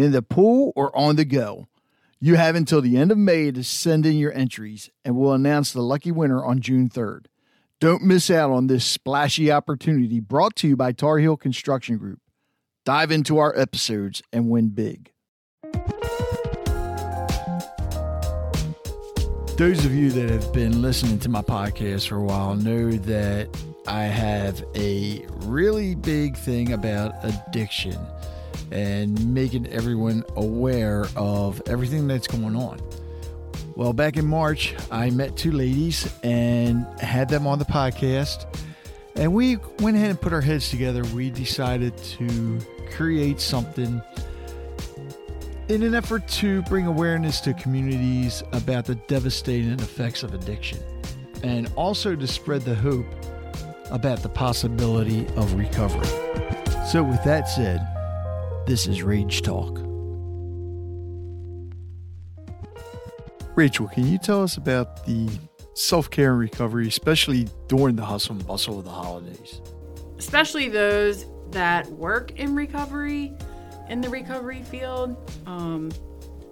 in the pool, or on the go. You have until the end of May to send in your entries, and we'll announce the lucky winner on June 3rd. Don't miss out on this splashy opportunity brought to you by Tar Heel Construction Group. Dive into our episodes and win big. Those of you that have been listening to my podcast for a while know that I have a really big thing about addiction and making everyone aware of everything that's going on. Well, back in March, I met two ladies and had them on the podcast. And we went ahead and put our heads together. We decided to create something in an effort to bring awareness to communities about the devastating effects of addiction and also to spread the hope about the possibility of recovery. So, with that said, this is Rage Talk. Rachel, can you tell us about the self care and recovery, especially during the hustle and bustle of the holidays? Especially those that work in recovery, in the recovery field. Um,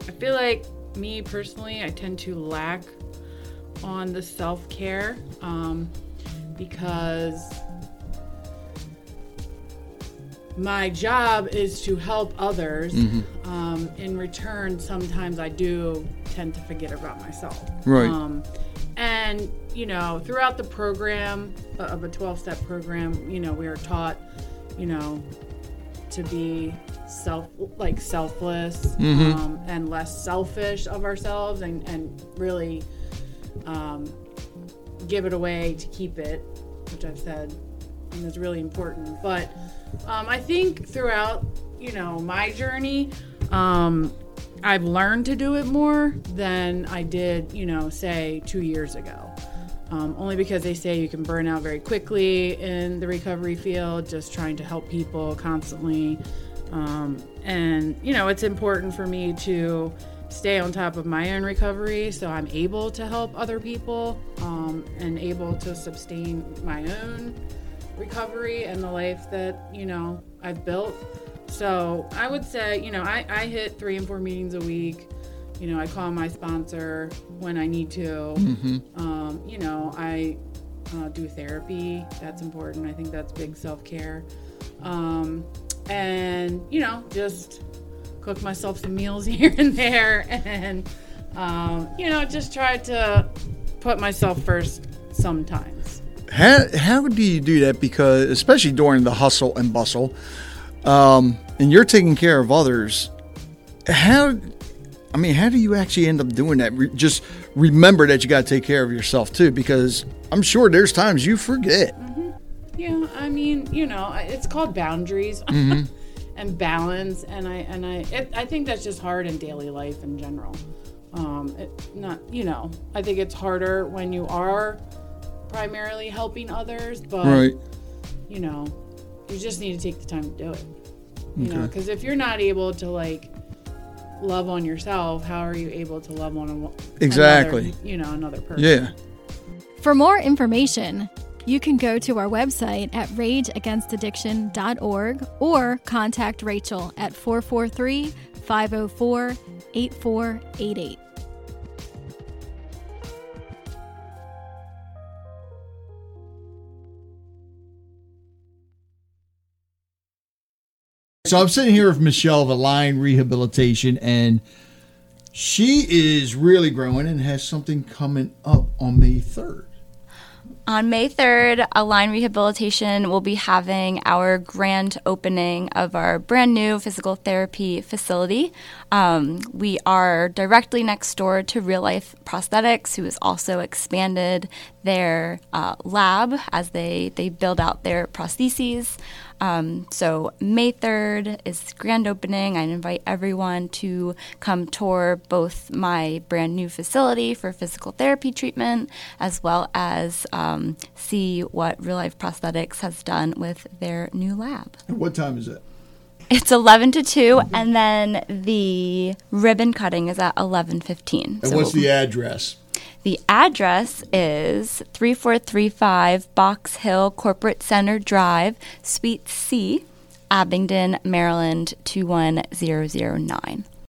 I feel like me personally, I tend to lack on the self care um, because my job is to help others. Mm-hmm. Um, in return, sometimes I do tend to forget about myself. Right. Um, and, you know, throughout the program uh, of a 12 step program, you know, we are taught, you know, to be self like selfless Mhm. um, and less selfish of ourselves and, and really um, give it away to keep it, which I've said and is really important. But um, I think throughout, you know, my journey, um, I've learned to do it more than I did, you know, say two years ago. Um, only because they say you can burn out very quickly in the recovery field, just trying to help people constantly. Um, and, you know, it's important for me to stay on top of my own recovery so I'm able to help other people um, and able to sustain my own recovery and the life that, you know, I've built. So I would say, you know, I, I hit three and four meetings a week. You know, I call my sponsor when I need to. Um, you know, I uh, do therapy. That's important. I think that's big self care. Um, and, you know, just cook myself some meals here and there. And, um, you know, just try to put myself first sometimes. How, how do you do that? Because, especially during the hustle and bustle, um, and you're taking care of others, how, I mean, how do you actually end up doing that? Re- just remember that you got to take care of yourself too, because I'm sure there's times you forget. Yeah, I mean, you know, it's called boundaries Mm-hmm. and balance, and I and I it, I think that's just hard in daily life in general. Um, it, not you know, I think it's harder when you are primarily helping others, but Right. you know, you just need to take the time to do it. You know, because if you're not able to like love on yourself, how are you able to love on a, Exactly. another, you know another person? Yeah. For more information, you can go to our website at rageagainstaddiction.org or contact Rachel at 443 504 8488. So I'm sitting here with Michelle of Align Rehabilitation, and She is really growing and has something coming up on May 3rd. On May 3rd, Align Rehabilitation will be having our grand opening of our brand new physical therapy facility. Um, we are directly next door to Real Life Prosthetics, who has also expanded their uh, lab as they, they build out their prostheses. Um, so May 3rd is grand opening. I invite everyone to come tour both my brand new facility for physical therapy treatment as well as um, see what Real Life Prosthetics has done with their new lab. And what time is it? It's 11 to 2 and then the ribbon cutting is at 11:15. And what's the address? The address is 3435 Box Hill Corporate Center Drive, Suite C, Abingdon, Maryland 21009.